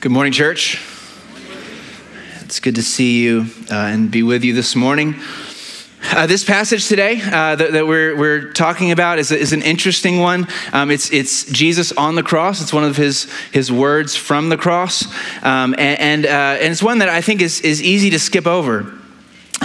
Good morning, church. It's good to see you uh, and be with you this morning. Uh, this passage today uh, that, that, we're, we're talking about is, is an interesting one. Um, it's, it's Jesus on the cross. It's one of his, his words from the cross. Um, and, and, uh, and, it's one that I think is, is easy to skip over.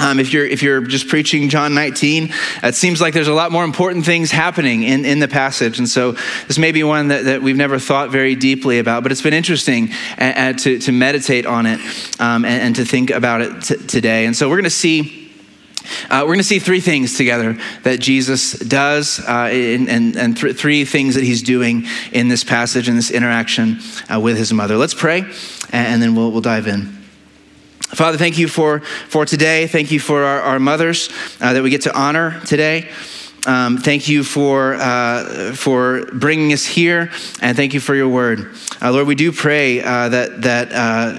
Um, if you're if you're just preaching John 19, it seems like there's a lot more important things happening in, in the passage, and so this may be one that, that we've never thought very deeply about, but it's been interesting uh, uh to, to meditate on it um, and, and, to think about it t- today. And so we're going to see. Uh, we're going to see three things together that Jesus does, uh, and, and th- three things that he's doing in this passage, in this interaction uh, with his mother. Let's pray, and, and then we'll, we'll dive in. Father, thank you for, for today. Thank you for our, our mothers uh, that we get to honor today. Um, thank you for, uh, for bringing us here, and thank you for your word. Uh, Lord, we do pray uh, that, that, uh,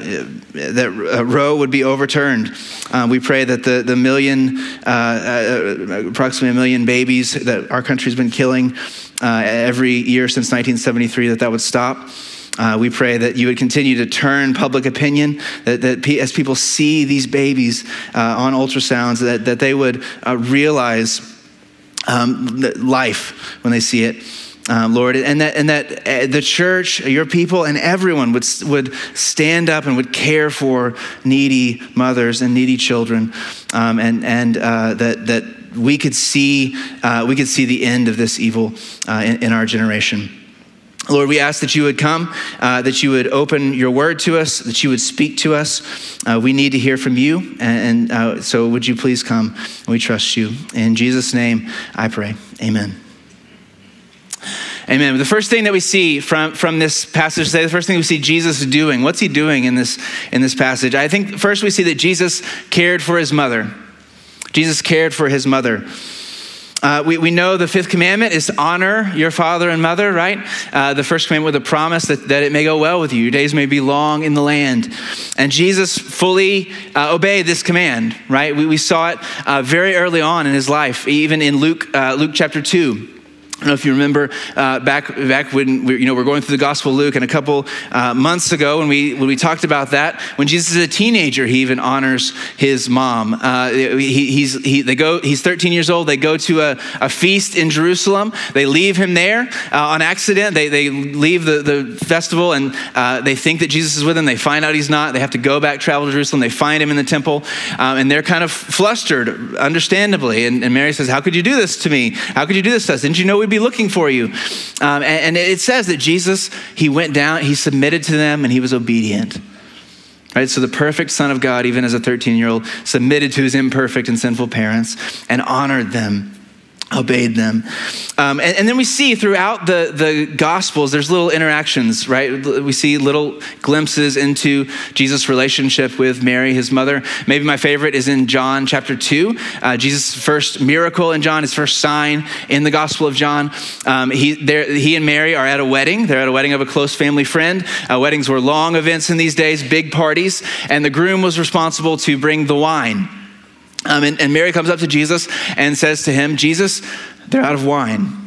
that uh, Roe would be overturned. Uh, we pray that the, the million, approximately a million babies that our country's been killing every year since 1973, that that would stop. Uh, we pray that you would continue to turn public opinion, that, that as people see these babies uh, on ultrasounds, that, that they would uh, realize um, life when they see it. Um, Lord, and that, and that uh, the church, your people, and everyone would, would stand up and would care for needy mothers and needy children, um, and, and uh, that, that we could see, we could see the end of this evil in, in our generation. Lord, we ask that you would come, uh, that you would open your word to us, that you would speak to us. Uh, we need to hear from you. And, and uh, so, would you please come? We trust you. In Jesus' name, I pray. Amen. Amen. The first thing that we see from, from this passage today, the first thing we see Jesus doing, what's he doing in this, in this passage? I think first we see that Jesus cared for his mother. Jesus cared for his mother. Uh, we, we know the fifth commandment is to honor your father and mother, right? Uh, the first commandment with a promise that, that it may go well with you. Your days may be long in the land. And Jesus fully uh, obeyed this command, right? We, we saw it uh, very early on in his life, even in Luke, uh, Luke chapter 2. I don't know if you remember uh, back back when we, you know we're going through the Gospel of Luke, and a couple uh, months ago when we when we talked about that, when Jesus is a teenager, he even honors his mom. Uh, he, he's he, they go he's 13 years old. They go to a, a feast in Jerusalem. They leave him there uh, on accident. They they leave the, the festival and uh, they think that Jesus is with them. They find out he's not. They have to go back travel to Jerusalem. They find him in the temple, um, and they're kind of flustered, understandably. And, and Mary says, "How could you do this to me? How could you do this to us? Didn't you know?" we'd be looking for you. Um, and, and it says that Jesus, he went down, he submitted to them, and he was obedient. Right? So the perfect Son of God, even as a 13 year old, submitted to his imperfect and sinful parents and honored them obeyed them. Um, and, and, then we see throughout the, the Gospels, there's little interactions, right? We see little glimpses into Jesus' relationship with Mary, his mother. Maybe my favorite is in John chapter 2. Uh, Jesus' first miracle in John, his first sign in the Gospel of John. Um, he, he and Mary are at a wedding. They're at a wedding of a close family friend. Uh, weddings were long events in these days, big parties, and the groom was responsible to bring the wine. Um, and, and, Mary comes up to Jesus and says to him, Jesus, they're out of wine.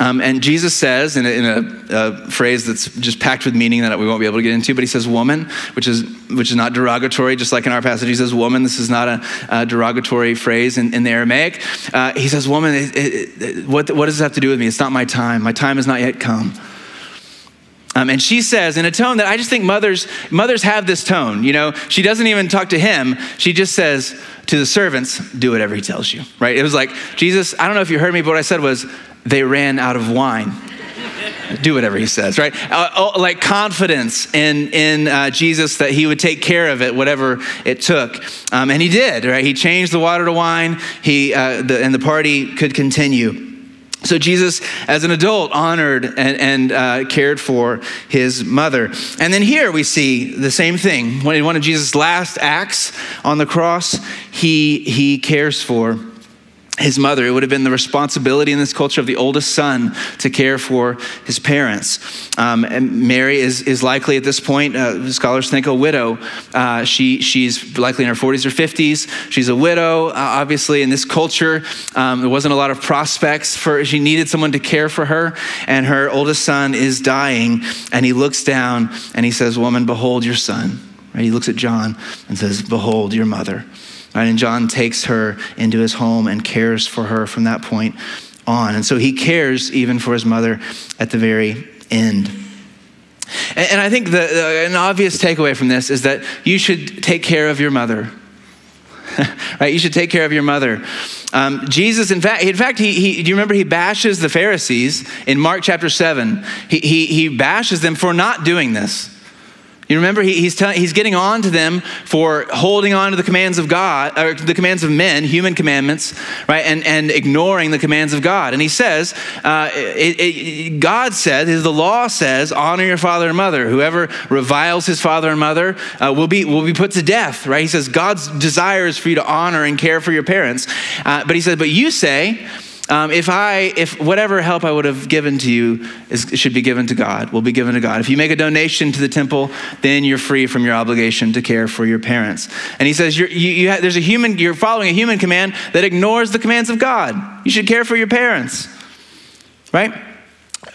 Um, and Jesus says, in, a, in a, a, phrase that's just packed with meaning that we won't be able to get into, but he says woman, which is, which is not derogatory, just like in our passage. He says woman. This is not a, a derogatory phrase in, in the Aramaic. Uh, he says, woman, it, it, it, what, what does this have to do with me? It's not my time. My time has not yet come. Um, and she says in a tone that I just think mothers mothers have this tone. You know, she doesn't even talk to him. She just says to the servants, "Do whatever he tells you." Right? It was like Jesus. I don't know if you heard me, but what I said was, "They ran out of wine." do whatever he says, right? Uh, oh, like confidence in in uh, Jesus that he would take care of it, whatever it took, um, and he did. Right? He changed the water to wine. He uh, the, and the party could continue. So, Jesus, as an adult, honored and, and uh, cared for his mother. And then here we see the same thing. When in one of Jesus' last acts on the cross, he, he cares for his mother. It would have been the responsibility in this culture of the oldest son to care for his parents. Um, and Mary is, is likely at this point, uh, scholars think, a widow. Uh, she, she's likely in her 40s or 50s. She's a widow. Uh, obviously, in this culture, um, there wasn't a lot of prospects for, she needed someone to care for her. And her oldest son is dying. And he looks down and he says, Woman, behold your son. Right? He looks at John and says, Behold your mother. Right? And John takes her into his home and cares for her from that point on. And so he cares even for his mother at the very end. And, and I think the, an obvious takeaway from this is that you should take care of your mother. right? You should take care of your mother. Um, Jesus, in fact, in fact, he, he, do you remember he bashes the Pharisees in Mark chapter 7? He, he, he bashes them for not doing this. You remember he, he's, he's getting on to them for holding on to the commands of God, or the commands of men, human commandments, right, and, and ignoring the commands of God. And he says, uh, it, it, God says, the law says, honor your father and mother. Whoever reviles his father and mother uh, will, be, will be put to death, right? He says, God's desire is for you to honor and care for your parents. Uh, but he says, but you say, um, if I, if whatever help I would have given to you is, should be given to God, will be given to God. If you make a donation to the temple, then you're free from your obligation to care for your parents. And he says, you're, you, you there's a human, you're following a human command that ignores the commands of God. You should care for your parents, right?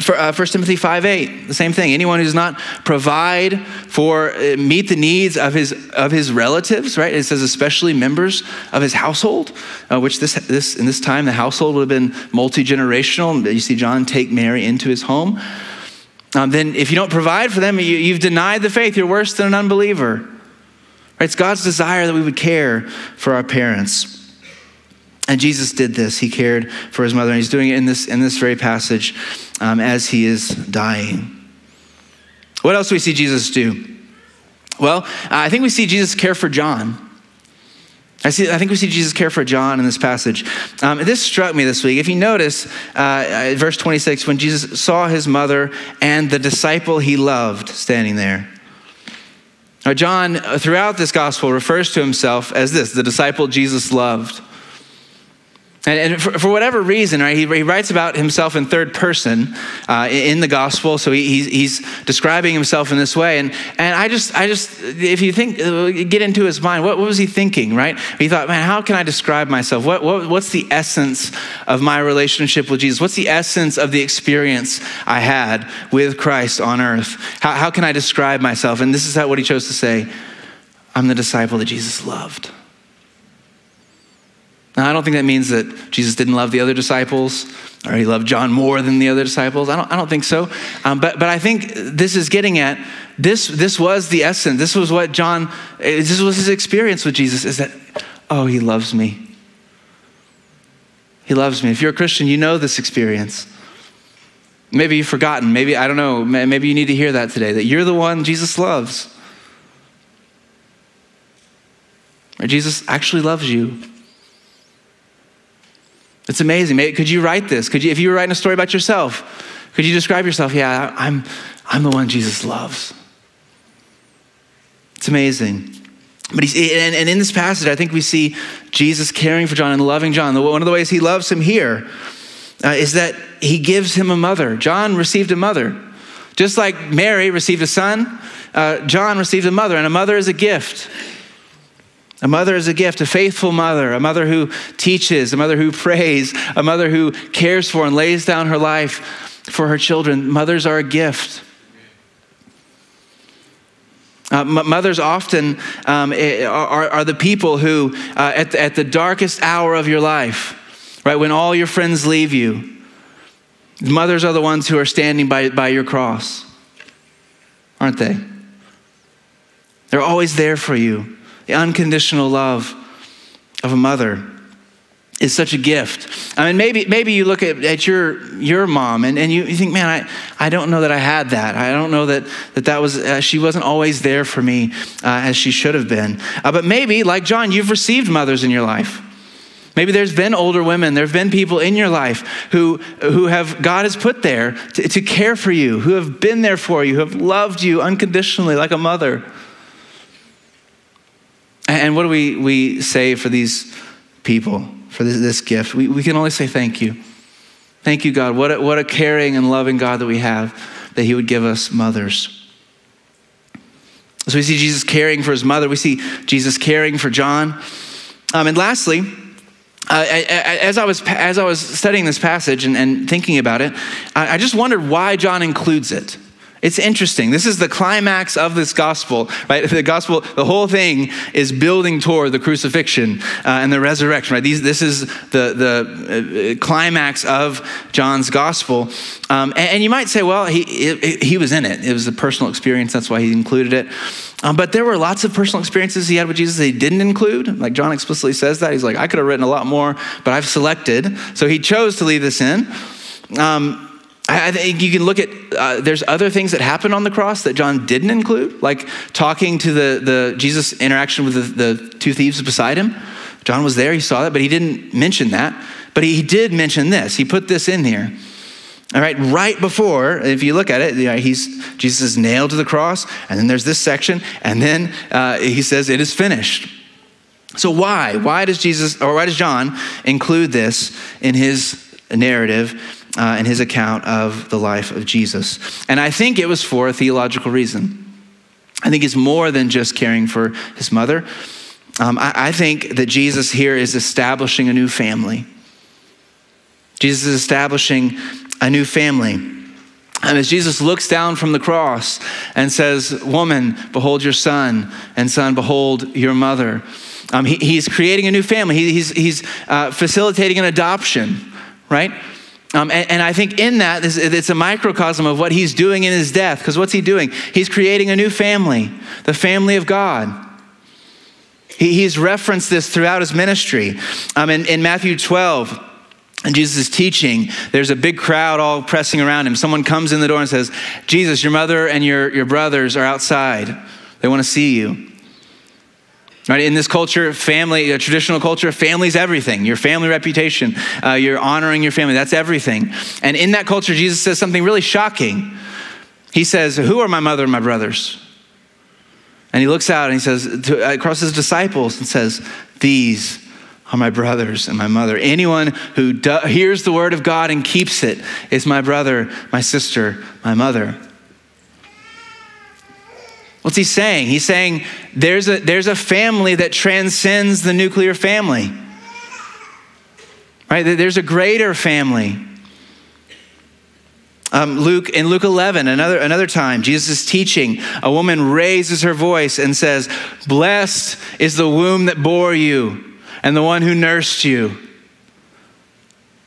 For, uh, 1 Timothy 5 8, the same thing. Anyone who does not provide for, uh, meet the needs of his, of his relatives, right? It says especially members of his household, uh, which this, this, in this time, the household would have been multi generational. You see John take Mary into his home. Um, then, if you don't provide for them, you, you've denied the faith. You're worse than an unbeliever. Right? It's God's desire that we would care for our parents. And Jesus did this. He cared for his mother, and he's doing it in this, in this very passage um, as he is dying. What else do we see Jesus do? Well, I think we see Jesus care for John. I, see, I think we see Jesus care for John in this passage. Um, this struck me this week. If you notice, uh, verse 26, when Jesus saw his mother and the disciple he loved standing there. Now, John, uh, throughout this gospel, refers to himself as this the disciple Jesus loved. And, for, for, whatever reason, right, he, he, writes about himself in third person uh, in the gospel. So he, he's, he's, describing himself in this way. And, and I just, I just, if you think, uh, get into his mind, what, what was he thinking, right? He thought, man, how can I describe myself? What, what, what's the essence of my relationship with Jesus? What's the essence of the experience I had with Christ on earth? How, how can I describe myself? And this is how, what he chose to say I'm the disciple that Jesus loved. Now, I don't think that means that Jesus didn't love the other disciples or he loved John more than the other disciples. I don't, I don't think so. Um, but, but I think this is getting at this, this was the essence. This was what John, this was his experience with Jesus is that, oh, he loves me. He loves me. If you're a Christian, you know this experience. Maybe you've forgotten. Maybe, I don't know, maybe you need to hear that today that you're the one Jesus loves. Or Jesus actually loves you. It's amazing. Could you write this? Could you, if you were writing a story about yourself, could you describe yourself? Yeah, I'm, I'm the one Jesus loves. It's amazing. But he's, and, and in this passage, I think we see Jesus caring for John and loving John. One of the ways he loves him here uh, is that he gives him a mother. John received a mother. Just like Mary received a son, uh, John received a mother, and a mother is a gift. A mother is a gift, a faithful mother, a mother who teaches, a mother who prays, a mother who cares for and lays down her life for her children. Mothers are a gift. Uh, mothers often um, eh, are, are, the people who, uh, at, the, at the darkest hour of your life, right, when all your friends leave you, mothers are the ones who are standing by, by your cross, aren't they? They're always there for you. The unconditional love of a mother is such a gift. I mean, maybe, maybe you look at, at your, your mom and, and you, you think, man, I, I don't know that I had that. I don't know that that, that was, uh, she wasn't always there for me uh, as she should have been. Uh, but maybe, like John, you've received mothers in your life. Maybe there's been older women, there have been people in your life who, who have, God has put there to, to care for you, who have been there for you, who have loved you unconditionally like a mother. And what do we, we say for these people for this, this gift. We, we can only say thank you. Thank you, God. What a, what a caring and loving God that we have, that He would give us mothers. So we see Jesus caring for his mother. We see Jesus caring for John. Um, and lastly, uh, as, I was, as I was studying this passage and, and thinking about it, I, I just wondered why John includes it. It's interesting. This is the climax of this gospel, right? The gospel, the whole thing is building toward the crucifixion uh, and the resurrection, right? These, this is the, the uh, climax of John's gospel. Um, and, and, you might say, well, he, he was in it. It was a personal experience. That's why he included it. Um, but there were lots of personal experiences he had with Jesus that he didn't include. Like John explicitly says that. He's like, I could have written a lot more, but I've selected. So he chose to leave this in. Um, I think you can look at, uh, there's other things that happened on the cross that John didn't include, like talking to the, the Jesus interaction with the, the two thieves beside him. John was there, he saw that, but he didn't mention that. But he did mention this. He put this in here. All right, right before, if you look at it, you know, he's, Jesus is nailed to the cross, and then there's this section, and then uh, he says, It is finished. So, why? Why does Jesus, or why does John include this in his narrative? Uh, in his account of the life of Jesus. And I think it was for a theological reason. I think it's more than just caring for his mother. Um, I, I think that Jesus here is establishing a new family. Jesus is establishing a new family. And as Jesus looks down from the cross and says, Woman, behold your son, and son, behold your mother, um, he, he's creating a new family. He, he's he's uh, facilitating an adoption, right? Um, and, and, I think in that, it's a microcosm of what he's doing in his death. Because what's he doing? He's creating a new family, the family of God. He, he's referenced this throughout his ministry. Um, in, in Matthew 12, and Jesus is teaching, there's a big crowd all pressing around him. Someone comes in the door and says, Jesus, your mother and your, your brothers are outside. They want to see you. Right, in this culture, family, traditional culture, family's everything. Your family reputation, uh, you're honoring your family, that's everything. And in that culture, Jesus says something really shocking. He says, Who are my mother and my brothers? And he looks out and he says, to, across his disciples, and says, These are my brothers and my mother. Anyone who do, hears the word of God and keeps it is my brother, my sister, my mother. What's he saying? He's saying there's a, there's a family that transcends the nuclear family. Right? There's a greater family. Um, Luke in Luke 11, another another time, Jesus is teaching. A woman raises her voice and says, "Blessed is the womb that bore you, and the one who nursed you."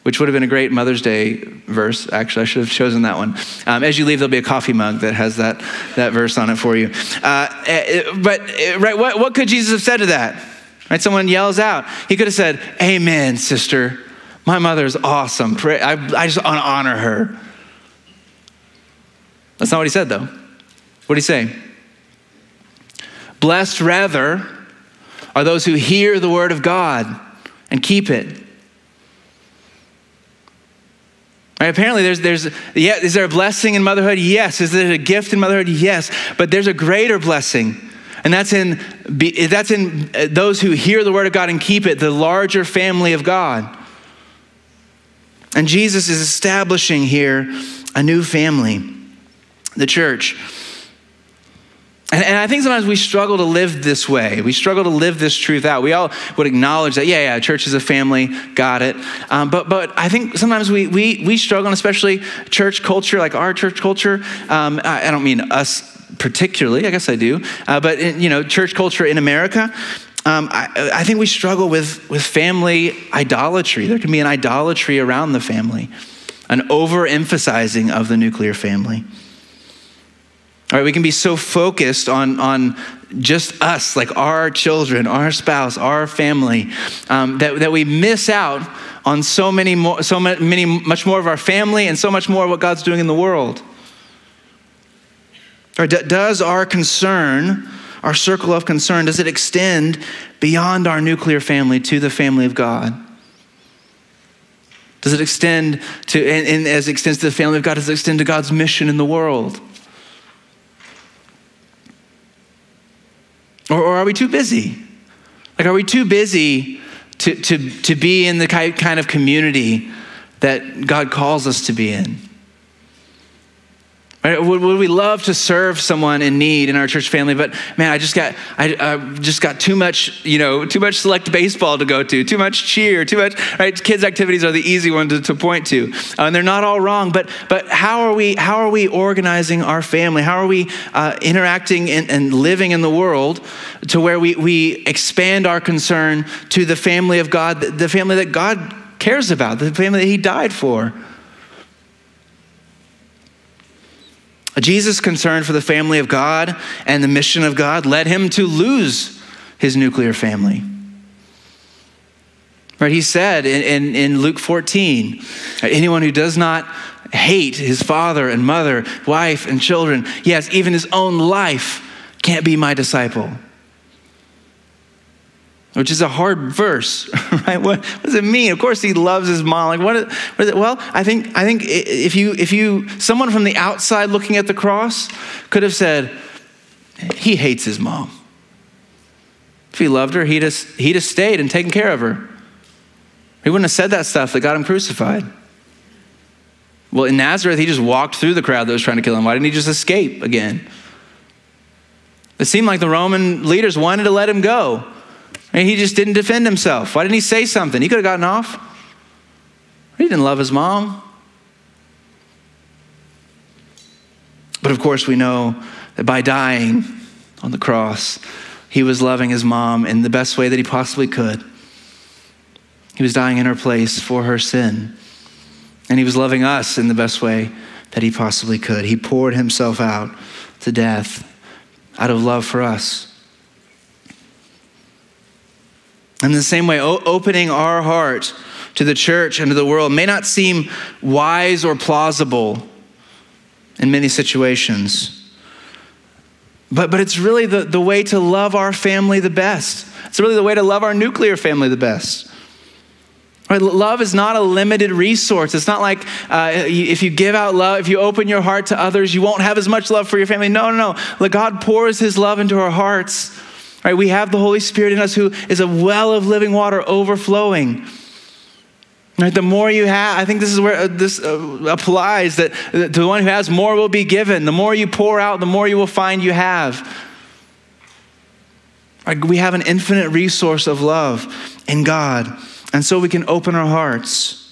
Which would have been a great Mother's Day verse. Actually, I should have chosen that one. Um, as you leave, there'll be a coffee mug that has that, that verse on it for you. Uh, eh, eh, but, eh, right, what, what could Jesus have said to that? Right, someone yells out. He could have said, Amen, sister. My mother is awesome. I, I just want to honor her. That's not what he said, though. What did he say? Blessed, rather, are those who hear the word of God and keep it. Right, apparently, there's, there's, yeah, is there a blessing in motherhood? Yes. Is there a gift in motherhood? Yes. But there's a greater blessing. And that's in, that's in uh, those who hear the word of God and keep it, the larger family of God. And Jesus is establishing here a new family, the church. And, and, I think sometimes we struggle to live this way. We struggle to live this truth out. We all would acknowledge that, yeah, yeah, church is a family, got it. Um, but, but I think sometimes we, we, we struggle, and especially church culture, like our church culture. Um, I, I, don't mean us particularly, I guess I do, uh, but in, you know, church culture in America. Um, I, I think we struggle with, with family idolatry. There can be an idolatry around the family, an overemphasizing of the nuclear family. All right, we can be so focused on, on just us, like our children, our spouse, our family, um, that, that we miss out on so many more, so many, much more of our family and so much more of what God's doing in the world. Or does our concern, our circle of concern, does it extend beyond our nuclear family to the family of God? Does it extend to, and, and as it extends to the family of God, does it extend to God's mission in the world? Or, or are we too busy? Like, are we too busy to, to, to be in the kind of community that God calls us to be in. Right? Would, would, we love to serve someone in need in our church family? But man, I just got I, I, just got too much, you know, too much select baseball to go to, too much cheer, too much. Right? Kids' activities are the easy one to, to point to, uh, and they're not all wrong. But but how are we how are we organizing our family? How are we uh, interacting in, and living in the world to where we we expand our concern to the family of God, the family that God cares about, the family that He died for? Jesus' concern for the family of God and the mission of God led him to lose his nuclear family. Right? He said in, in, in, Luke 14, anyone who does not hate his father and mother, wife and children, yes, even his own life, can't be my disciple which is a hard verse, right? What, what, does it mean? Of course, he loves his mom. Like, what what is, it? Well, I think I think if you if you someone from the outside looking at the cross could have said, he hates his mom. If he loved her, he'd have, he'd have stayed and taken care of her. He wouldn't have said that stuff that got him crucified. Well, in Nazareth, he just walked through the crowd that was trying to kill him. Why didn't he just escape again? It seemed like the Roman leaders wanted to let him go. And he just didn't defend himself. Why didn't he say something? He could have gotten off. He didn't love his mom. But of course, we know that by dying on the cross, he was loving his mom in the best way that he possibly could. He was dying in her place for her sin. And he was loving us in the best way that he possibly could. He poured himself out to death out of love for us. In the same way, opening our heart to the church and to the world may not seem wise or plausible in many situations. But, but it's really the, the way to love our family the best. It's really the way to love our nuclear family the best. Right? Love is not a limited resource. It's not like uh, if you give out love, if you open your heart to others, you won't have as much love for your family. No, no, no. God pours his love into our hearts Right? We have the Holy Spirit in us who is a well of living water overflowing. Right, the more you have, I think this is where uh, this uh, applies that to the one who has, more will be given. The more you pour out, the more you will find you have. We have an infinite resource of love in God, and so we can open our hearts.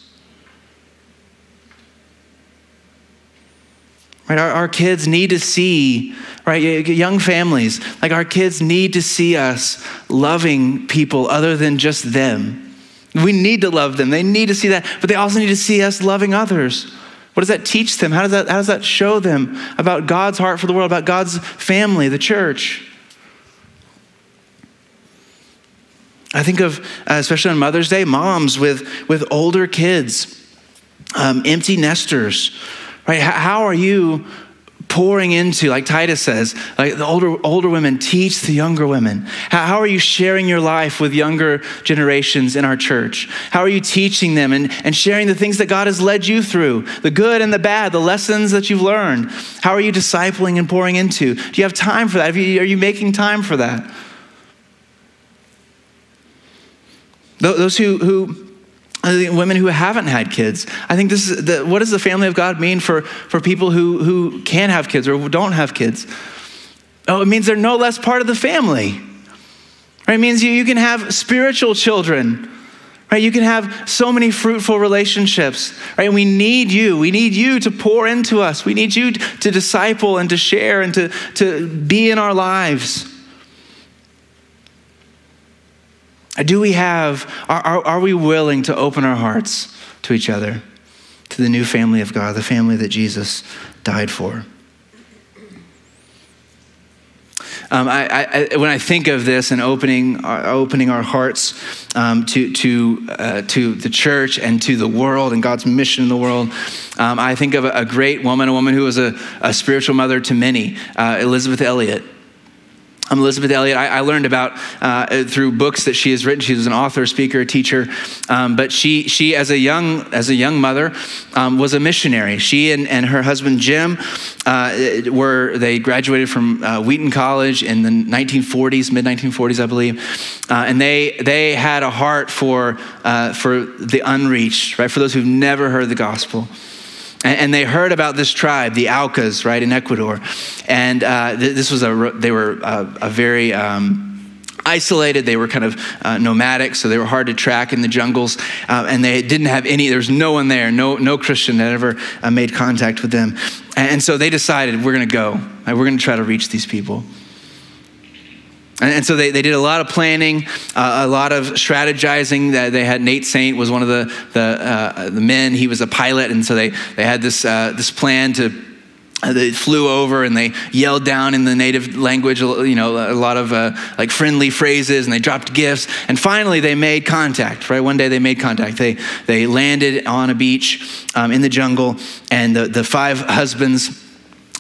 Right, our, our kids need to see right? Young families, like our kids need to see us loving people other than just them. We need to love them. They need to see that, but they also need to see us loving others. What does that teach them? How does that, how does that show them about God's heart for the world, about God's family, the church? I think of, uh, especially on Mother's Day, moms with, with older kids, um, empty nesters, right? How are you pouring into, like Titus says, like the older, older women teach the younger women. How, how, are you sharing your life with younger generations in our church? How are you teaching them and, and sharing the things that God has led you through, the good and the bad, the lessons that you've learned? How are you discipling and pouring into? Do you have time for that? You, are you making time for that? Those who, who women who haven't had kids. I think this is the, what does the family of God mean for, for people who, who can have kids or don't have kids? Oh, it means they're no less part of the family. Right? It means you, you can have spiritual children. Right? You can have so many fruitful relationships. Right? We need you. We need you to pour into us. We need you to disciple and to share and to, to be in our lives. Do we have, are, are, are, we willing to open our hearts to each other, to the new family of God, the family that Jesus died for? Um, I, I, when I think of this and opening, uh, opening our hearts um, to, to, uh, to the church and to the world and God's mission in the world, um, I think of a, a, great woman, a woman who was a, a spiritual mother to many, uh, Elisabeth Elliot. Um, Elisabeth Elliot, I, I learned about uh, through books that she has written. She was an author, speaker, teacher, um, but she, she as a young as a young mother, um, was a missionary. She and, and her husband Jim uh, were they graduated from uh, Wheaton College in the 1940s, mid 1940s, I believe, uh, and they they had a heart for uh, for the unreached, right, for those who've never heard the gospel and they heard about this tribe, the Aucas, right in Ecuador, and uh, this was a they were a, a very um, isolated. They were kind of uh, nomadic, so they were hard to track in the jungles, uh, and they didn't have any. There was no one there, no no Christian that ever uh, made contact with them, and, so they decided we're going to go. Right? We're going to try to reach these people. And, so they, they did a lot of planning, uh, a lot of strategizing. That they had Nate Saint was one of the the, uh, the men. He was a pilot, and so they they had this uh, this plan to uh, they flew over and they yelled down in the native language, you know, a lot of uh, like friendly phrases, and they dropped gifts. And finally, they made contact. Right, one day they made contact. They they landed on a beach um, in the jungle, and the the five husbands.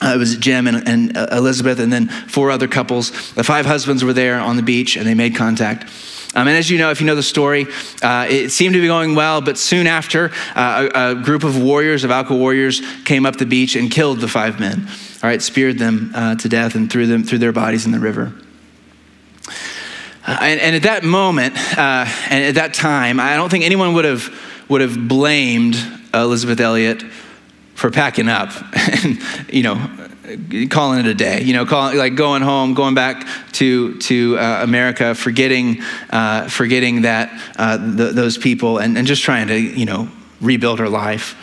Uh, it was Jim and, and uh, Elisabeth, and then four other couples. The five husbands were there on the beach, and they made contact. Um, and as you know, if you know the story, uh, it seemed to be going well, but soon after, uh, a, a, group of warriors, of Auca warriors, came up the beach and killed the five men. All right, speared them uh, to death and threw them threw their bodies in the river. Uh, and, and, at that moment, and at that time, I don't think anyone would have would have blamed Elisabeth Elliot for packing up and you know calling it a day, you know, calling, like going home, going back to, to uh, America, forgetting, uh, forgetting that, uh, th- those people and, and just trying to, you know, rebuild her life.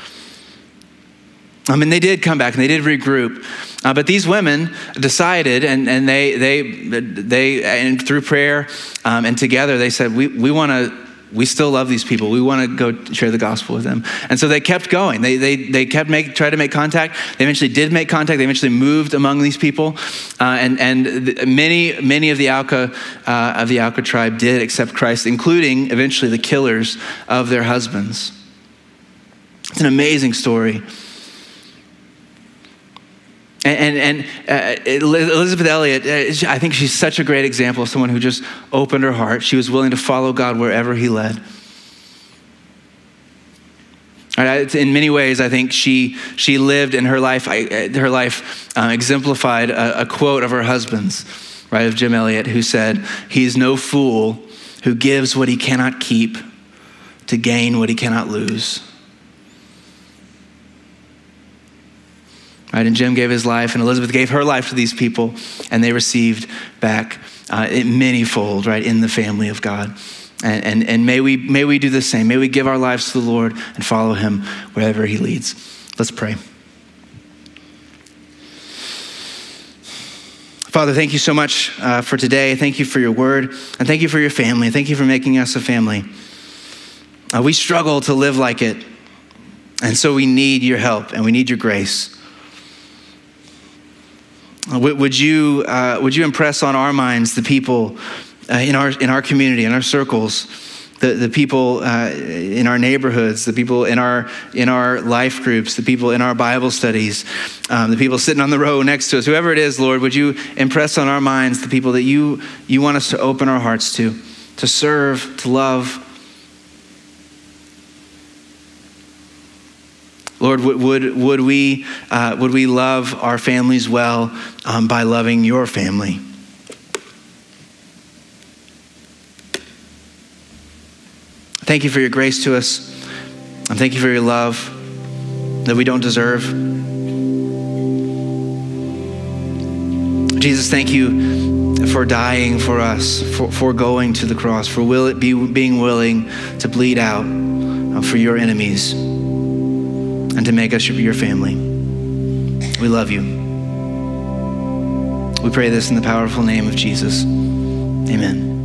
I mean, they did come back and they did regroup. Uh, but these women decided, and, and they, they, they, and through prayer um, and together, they said, we, we want to we still love these people. We want to go share the gospel with them. And so they kept going. They, they, they kept make, try to make contact. They eventually did make contact. They eventually moved among these people. Uh, and and many, many of the Auca, uh, of the Auca tribe did accept Christ, including eventually the killers of their husbands. It's an amazing story. And, and, uh, Elisabeth Elliot, uh, I think she's such a great example of someone who just opened her heart. She was willing to follow God wherever He led. In many ways, I think she, she lived in her life, uh, her life uh, exemplified a, a quote of her husband's, right, of Jim Elliot, who said, He's no fool who gives what he cannot keep to gain what he cannot lose. Right? And Jim gave his life, and Elisabeth gave her life to these people, and they received back uh, manyfold, right, in the family of God. And, and, and may, we, may we do the same. May we give our lives to the Lord and follow him wherever he leads. Let's pray. Father, thank you so much uh, for today. Thank you for your word, and thank you for your family. Thank you for making us a family. Uh, we struggle to live like it, and so we need your help and we need your grace. Would you, uh, would you impress on our minds the people uh, in, our, in our community, in our circles, the, the people uh, in our neighborhoods, the people in our, in our life groups, the people in our Bible studies, um, the people sitting on the row next to us, whoever it is, Lord, would you impress on our minds the people that you, you want us to open our hearts to, to serve, to love, Lord, would, would, would, we, uh, would we love our families well um, by loving your family? Thank you for your grace to us. And thank you for your love that we don't deserve. Jesus, thank you for dying for us, for, for going to the cross, for will it be, being willing to bleed out uh, for your enemies and to make us your family. We love you. We pray this in the powerful name of Jesus. Amen.